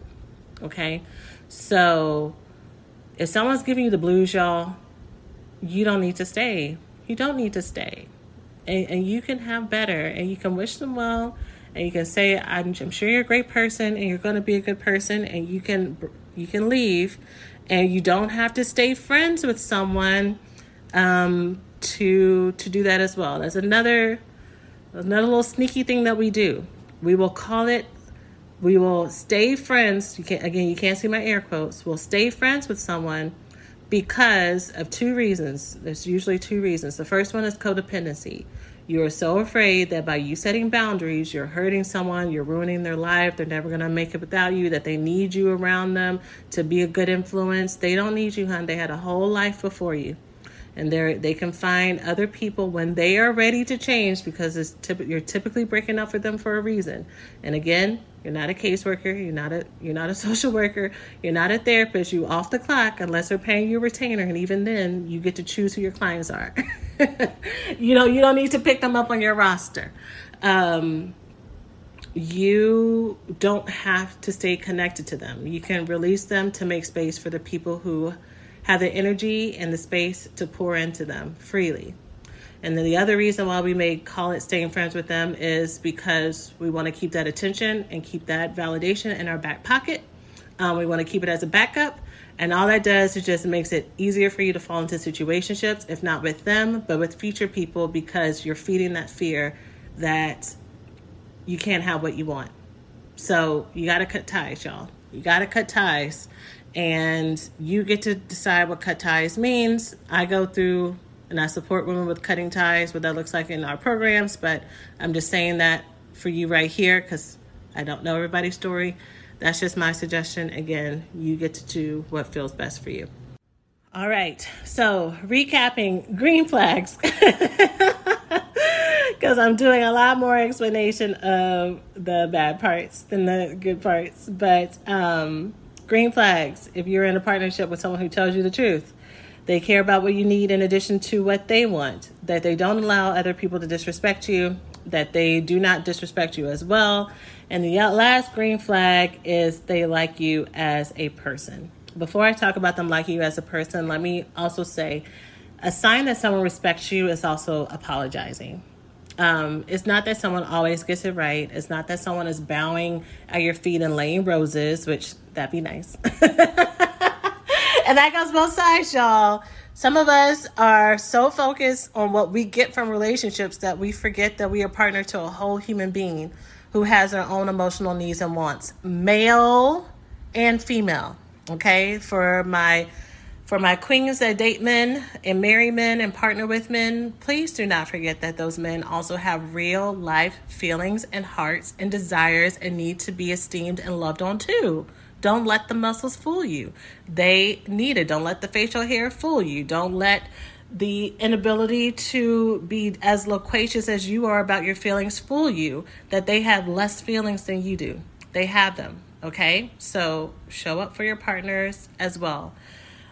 Okay? So if someone's giving you the blues, y'all, you don't need to stay. You don't need to stay. And, and you can have better and you can wish them well and you can say I'm, I'm sure you're a great person and you're going to be a good person and you can you can leave and you don't have to stay friends with someone um, to to do that as well that's another another little sneaky thing that we do we will call it we will stay friends you can again you can't see my air quotes we'll stay friends with someone because of two reasons there's usually two reasons the first one is codependency you are so afraid that by you setting boundaries, you're hurting someone, you're ruining their life, they're never going to make it without you, that they need you around them to be a good influence. They don't need you, hon. They had a whole life before you. And they they can find other people when they are ready to change because it's typ- you're typically breaking up for them for a reason. And again, you're not a caseworker. You're not a you're not a social worker. You're not a therapist. You off the clock unless they're paying you a retainer, and even then, you get to choose who your clients are. you know, you don't need to pick them up on your roster. Um, you don't have to stay connected to them. You can release them to make space for the people who have the energy and the space to pour into them freely. And then the other reason why we may call it staying friends with them is because we want to keep that attention and keep that validation in our back pocket. Um, we want to keep it as a backup and all that does is just makes it easier for you to fall into situationships, if not with them, but with future people, because you're feeding that fear that you can't have what you want. So you got to cut ties, y'all. You got to cut ties. And you get to decide what cut ties means. I go through and I support women with cutting ties, what that looks like in our programs, but I'm just saying that for you right here because I don't know everybody's story. That's just my suggestion. Again, you get to do what feels best for you. All right. So, recapping green flags. Because I'm doing a lot more explanation of the bad parts than the good parts. But um, green flags, if you're in a partnership with someone who tells you the truth, they care about what you need in addition to what they want, that they don't allow other people to disrespect you, that they do not disrespect you as well. And the last green flag is they like you as a person before I talk about them liking you as a person, let me also say a sign that someone respects you is also apologizing. Um, it's not that someone always gets it right. It's not that someone is bowing at your feet and laying roses, which that'd be nice. and that goes both sides, y'all. Some of us are so focused on what we get from relationships that we forget that we are partner to a whole human being who has their own emotional needs and wants, male and female. Okay, for my for my queens that date men and marry men and partner with men, please do not forget that those men also have real life feelings and hearts and desires and need to be esteemed and loved on too. Don't let the muscles fool you. They need it. Don't let the facial hair fool you. Don't let the inability to be as loquacious as you are about your feelings fool you that they have less feelings than you do. They have them. Okay, so show up for your partners as well.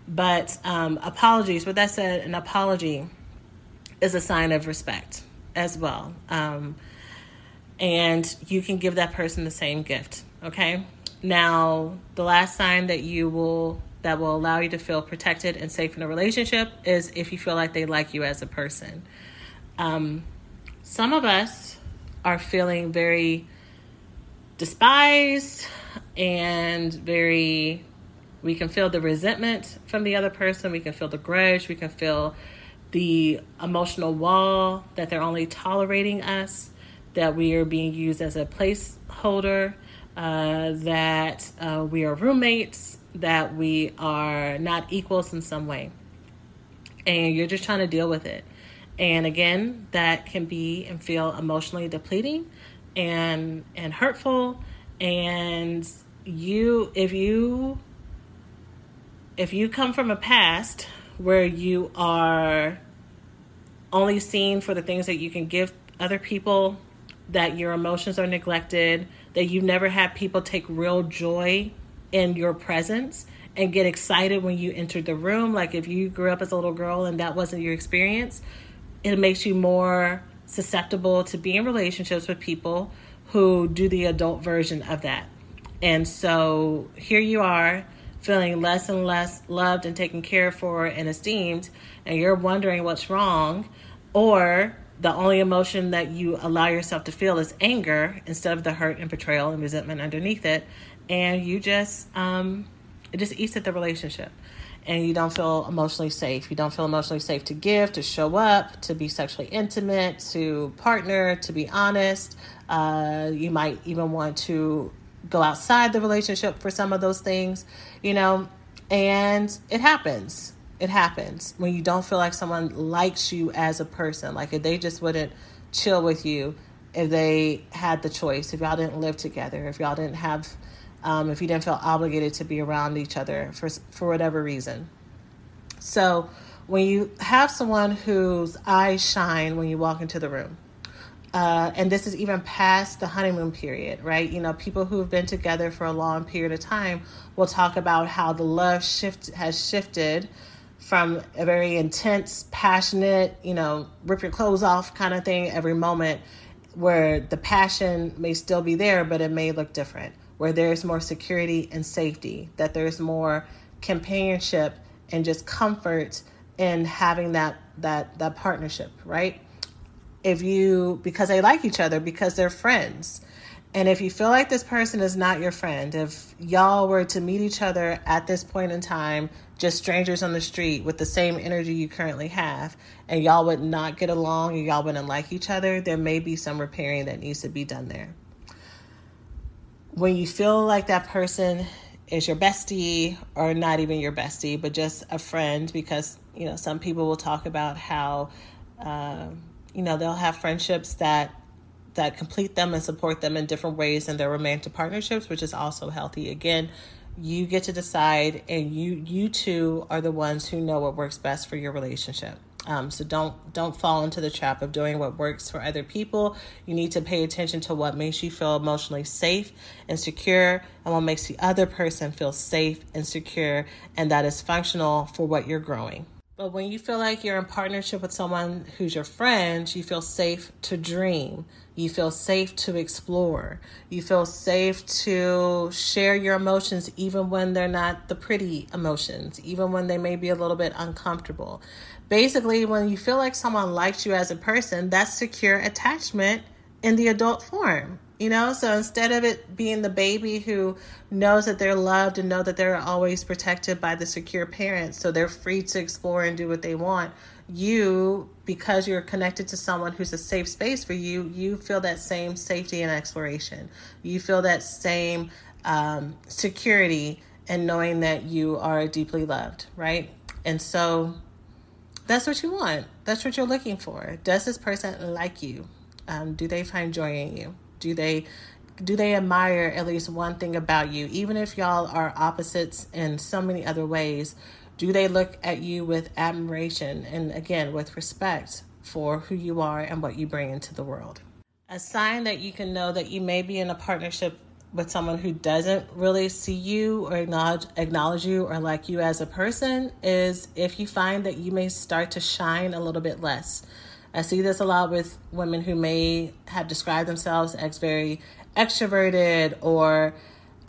But um, apologies, with that said, an apology is a sign of respect as well. Um, and you can give that person the same gift. Okay. Now, the last sign that you will that will allow you to feel protected and safe in a relationship is if you feel like they like you as a person. Um, some of us are feeling very despised and very we can feel the resentment from the other person. We can feel the grudge. We can feel the emotional wall that they're only tolerating us that we are being used as a placeholder uh, that uh, we are roommates that we are not equals in some way. And you're just trying to deal with it. And again that can be and feel emotionally depleting and and hurtful. And you if you if you come from a past where you are only seen for the things that you can give other people that your emotions are neglected that you've never had people take real joy in your presence and get excited when you enter the room like if you grew up as a little girl and that wasn't your experience it makes you more susceptible to be in relationships with people who do the adult version of that. And so here you are feeling less and less loved and taken care for and esteemed, and you're wondering what's wrong, or the only emotion that you allow yourself to feel is anger instead of the hurt and betrayal and resentment underneath it, and you just um, it just eats at the relationship and you don't feel emotionally safe. You don't feel emotionally safe to give, to show up, to be sexually intimate, to partner, to be honest. Uh, you might even want to go outside the relationship for some of those things, you know, and it happens. It happens when you don't feel like someone likes you as a person. Like if they just wouldn't chill with you if they had the choice, if y'all didn't live together, if y'all didn't have um, if you didn't feel obligated to be around each other for for whatever reason. So when you have someone whose eyes shine when you walk into the room, uh, and this is even past the honeymoon period, right? You know, people who've been together for a long period of time will talk about how the love shift has shifted from a very intense, passionate, you know, rip your clothes off kind of thing every moment, where the passion may still be there, but it may look different where there's more security and safety, that there's more companionship and just comfort in having that that that partnership, right? If you because they like each other because they're friends. And if you feel like this person is not your friend, if y'all were to meet each other at this point in time, just strangers on the street with the same energy you currently have, and y'all would not get along and y'all wouldn't like each other, there may be some repairing that needs to be done there when you feel like that person is your bestie or not even your bestie, but just a friend, because you know some people will talk about how uh, you know they'll have friendships that that complete them and support them in different ways in their romantic partnerships, which is also healthy. Again, you get to decide and you you two are the ones who know what works best for your relationship. Um, so don't don't fall into the trap of doing what works for other people. You need to pay attention to what makes you feel emotionally safe and secure and what makes the other person feel safe and secure and that is functional for what you're growing. But when you feel like you're in partnership with someone who's your friend, you feel safe to dream. You feel safe to explore. You feel safe to share your emotions even when they're not the pretty emotions, even when they may be a little bit uncomfortable. Basically, when you feel like someone likes you as a person, that's secure attachment in the adult form. You know, so instead of it being the baby who knows that they're loved and know that they're always protected by the secure parents, so they're free to explore and do what they want, you, because you're connected to someone who's a safe space for you, you feel that same safety and exploration. You feel that same um, security and knowing that you are deeply loved, right? And so that's what you want. That's what you're looking for. Does this person like you? Um, do they find joy in you? Do they do they admire at least one thing about you even if y'all are opposites in so many other ways do they look at you with admiration and again with respect for who you are and what you bring into the world? A sign that you can know that you may be in a partnership with someone who doesn't really see you or acknowledge, acknowledge you or like you as a person is if you find that you may start to shine a little bit less. I see this a lot with women who may have described themselves as very extroverted or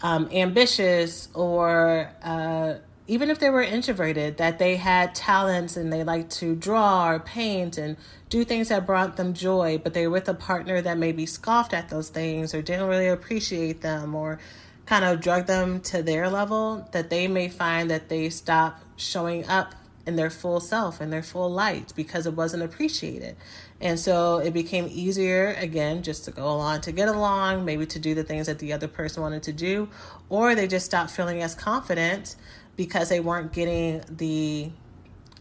um, ambitious, or uh, even if they were introverted, that they had talents and they liked to draw or paint and do things that brought them joy, but they were with a partner that maybe scoffed at those things or didn't really appreciate them or kind of drug them to their level, that they may find that they stop showing up in their full self and their full light because it wasn't appreciated. And so it became easier, again, just to go along to get along, maybe to do the things that the other person wanted to do, or they just stopped feeling as confident because they weren't getting the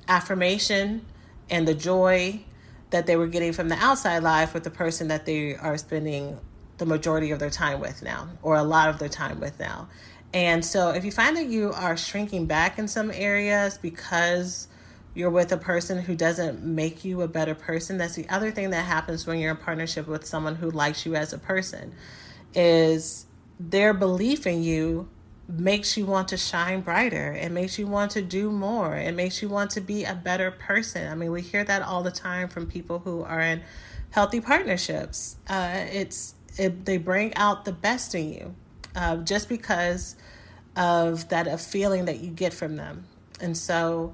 affirmation and the joy that they were getting from the outside life with the person that they are spending the majority of their time with now, or a lot of their time with now. And so, if you find that you are shrinking back in some areas because you're with a person who doesn't make you a better person, that's the other thing that happens when you're in partnership with someone who likes you as a person is their belief in you makes you want to shine brighter. It makes you want to do more. It makes you want to be a better person. I mean, we hear that all the time from people who are in healthy partnerships. Uh, it's it, they bring out the best in you uh, just because of that a feeling that you get from them. And so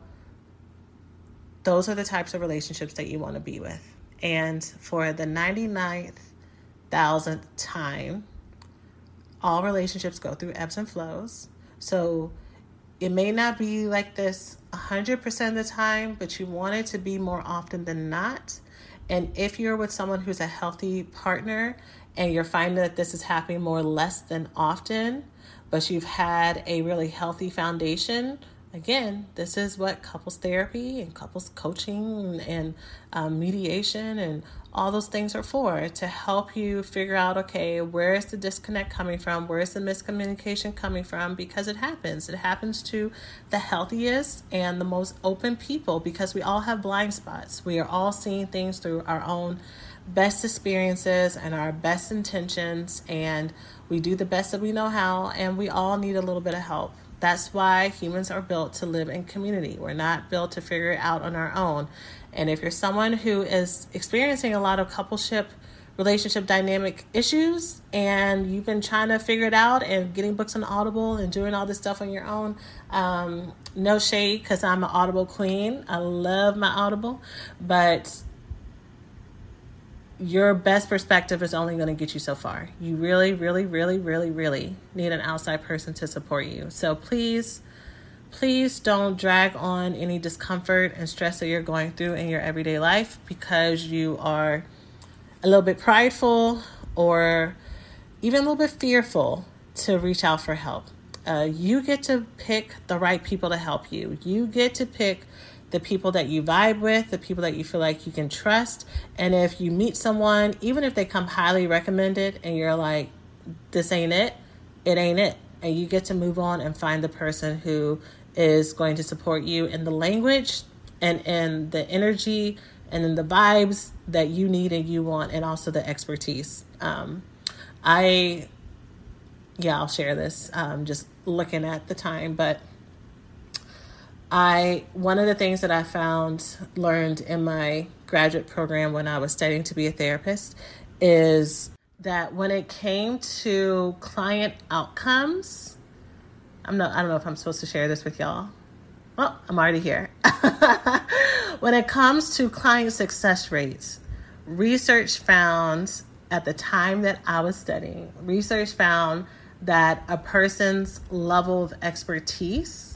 those are the types of relationships that you want to be with. And for the 99th thousandth time, all relationships go through ebbs and flows. So it may not be like this 100% of the time, but you want it to be more often than not. And if you're with someone who's a healthy partner and you're finding that this is happening more less than often, but you've had a really healthy foundation, again, this is what couples therapy and couples coaching and um, mediation and all those things are for to help you figure out okay, where is the disconnect coming from? Where is the miscommunication coming from? Because it happens. It happens to the healthiest and the most open people because we all have blind spots. We are all seeing things through our own best experiences and our best intentions, and we do the best that we know how, and we all need a little bit of help. That's why humans are built to live in community. We're not built to figure it out on our own. And if you're someone who is experiencing a lot of coupleship relationship dynamic issues and you've been trying to figure it out and getting books on Audible and doing all this stuff on your own, um, no shade because I'm an Audible queen. I love my Audible, but your best perspective is only going to get you so far. You really, really, really, really, really need an outside person to support you. So please, please don't drag on any discomfort and stress that you're going through in your everyday life because you are a little bit prideful or even a little bit fearful to reach out for help. Uh, you get to pick the right people to help you. You get to pick the people that you vibe with, the people that you feel like you can trust. And if you meet someone, even if they come highly recommended and you're like, this ain't it, it ain't it. and you get to move on and find the person who is going to support you in the language and in the energy and in the vibes that you need and you want, and also the expertise. Um, I, yeah, I'll share this. Um, just looking at the time, but I one of the things that I found learned in my graduate program when I was studying to be a therapist is that when it came to client outcomes, I'm not I don't know if I'm supposed to share this with y'all. Well, I'm already here. when it comes to client success rates, research found at the time that I was studying, research found that a person's level of expertise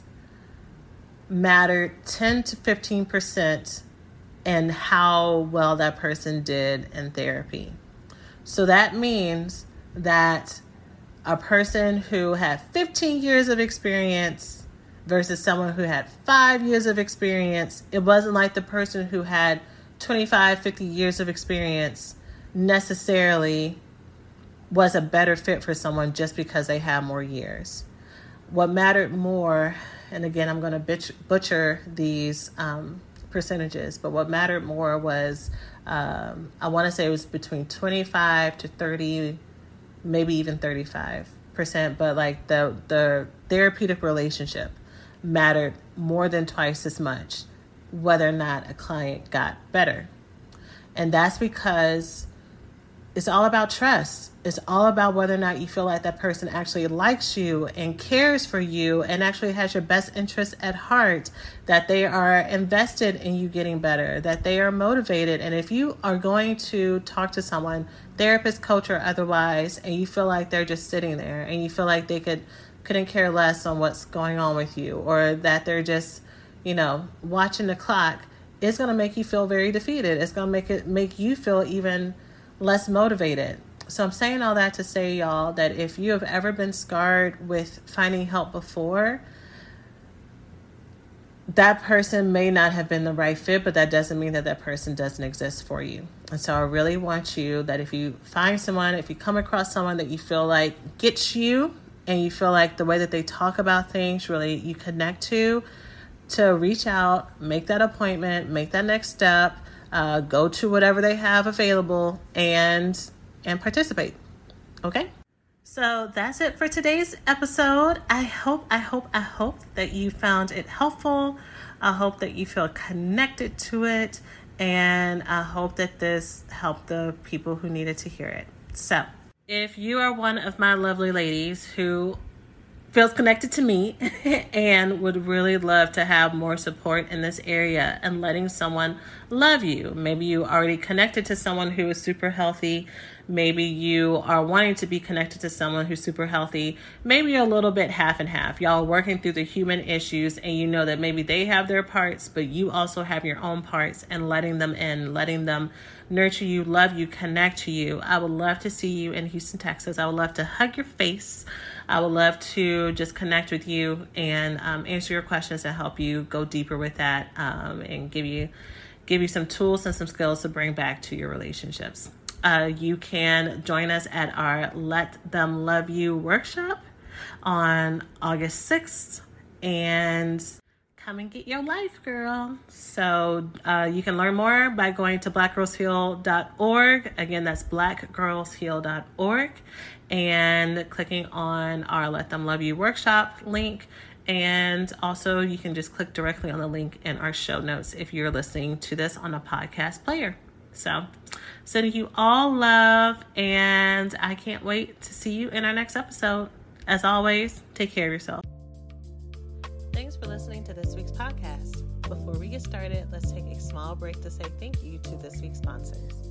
mattered 10 to 15% in how well that person did in therapy. So that means that a person who had 15 years of experience versus someone who had five years of experience, it wasn't like the person who had 25, 50 years of experience necessarily was a better fit for someone just because they had more years. What mattered more, and again, I'm going to butcher these um, percentages, but what mattered more was um, I want to say it was between 25 to 30, maybe even 35 percent, but like the the therapeutic relationship mattered more than twice as much whether or not a client got better. And that's because it's all about trust. It's all about whether or not you feel like that person actually likes you and cares for you and actually has your best interests at heart, that they are invested in you getting better, that they are motivated. And if you are going to talk to someone, therapist, coach, or otherwise, and you feel like they're just sitting there and you feel like they could couldn't care less on what's going on with you or that they're just, you know, watching the clock, it's to make you feel very defeated. It's to make it make you feel even less motivated. So I'm saying all that to say, y'all, that if you have ever been scarred with finding help before, that person may not have been the right fit, but that doesn't mean that that person doesn't exist for you. And so I really want you that if you find someone, if you come across someone that you feel like gets you and you feel like the way that they talk about things really you connect to, to reach out, make that appointment, make that next step, uh, go to whatever they have available and and participate. Okay? So that's it for today's episode. I hope, I hope, I hope that you found it helpful. I hope that you feel connected to it. And I hope that this helped the people who needed to hear it. So, if you are one of my lovely ladies who feels connected to me and would really love to have more support in this area and letting someone love you. Maybe you already connected to someone who is super healthy. Maybe you are wanting to be connected to someone who's super healthy. Maybe you're a little bit half and half. Y'all working through the human issues and you know that maybe they have their parts, but you also have your own parts and letting them in, letting them nurture you, love you, connect to you. I would love to see you in Houston, Texas. I would love to hug your face. I would love to just connect with you and um, answer your questions and help you go deeper with that um, and give you give you some tools and some skills to bring back to your relationships. Uh, you can join us at our Let Them Love You workshop on August 6th and come and get your life, girl. So uh, you can learn more by going to blackgirlsheal.org. Again, that's blackgirlsheal.org and clicking on our Let Them Love You workshop link. And also, you can just click directly on the link in our show notes if you're listening to this on a podcast player. So, sending you all love, and I can't wait to see you in our next episode. As always, take care of yourself. Thanks for listening to this week's podcast. Before we get started, let's take a small break to say thank you to this week's sponsors.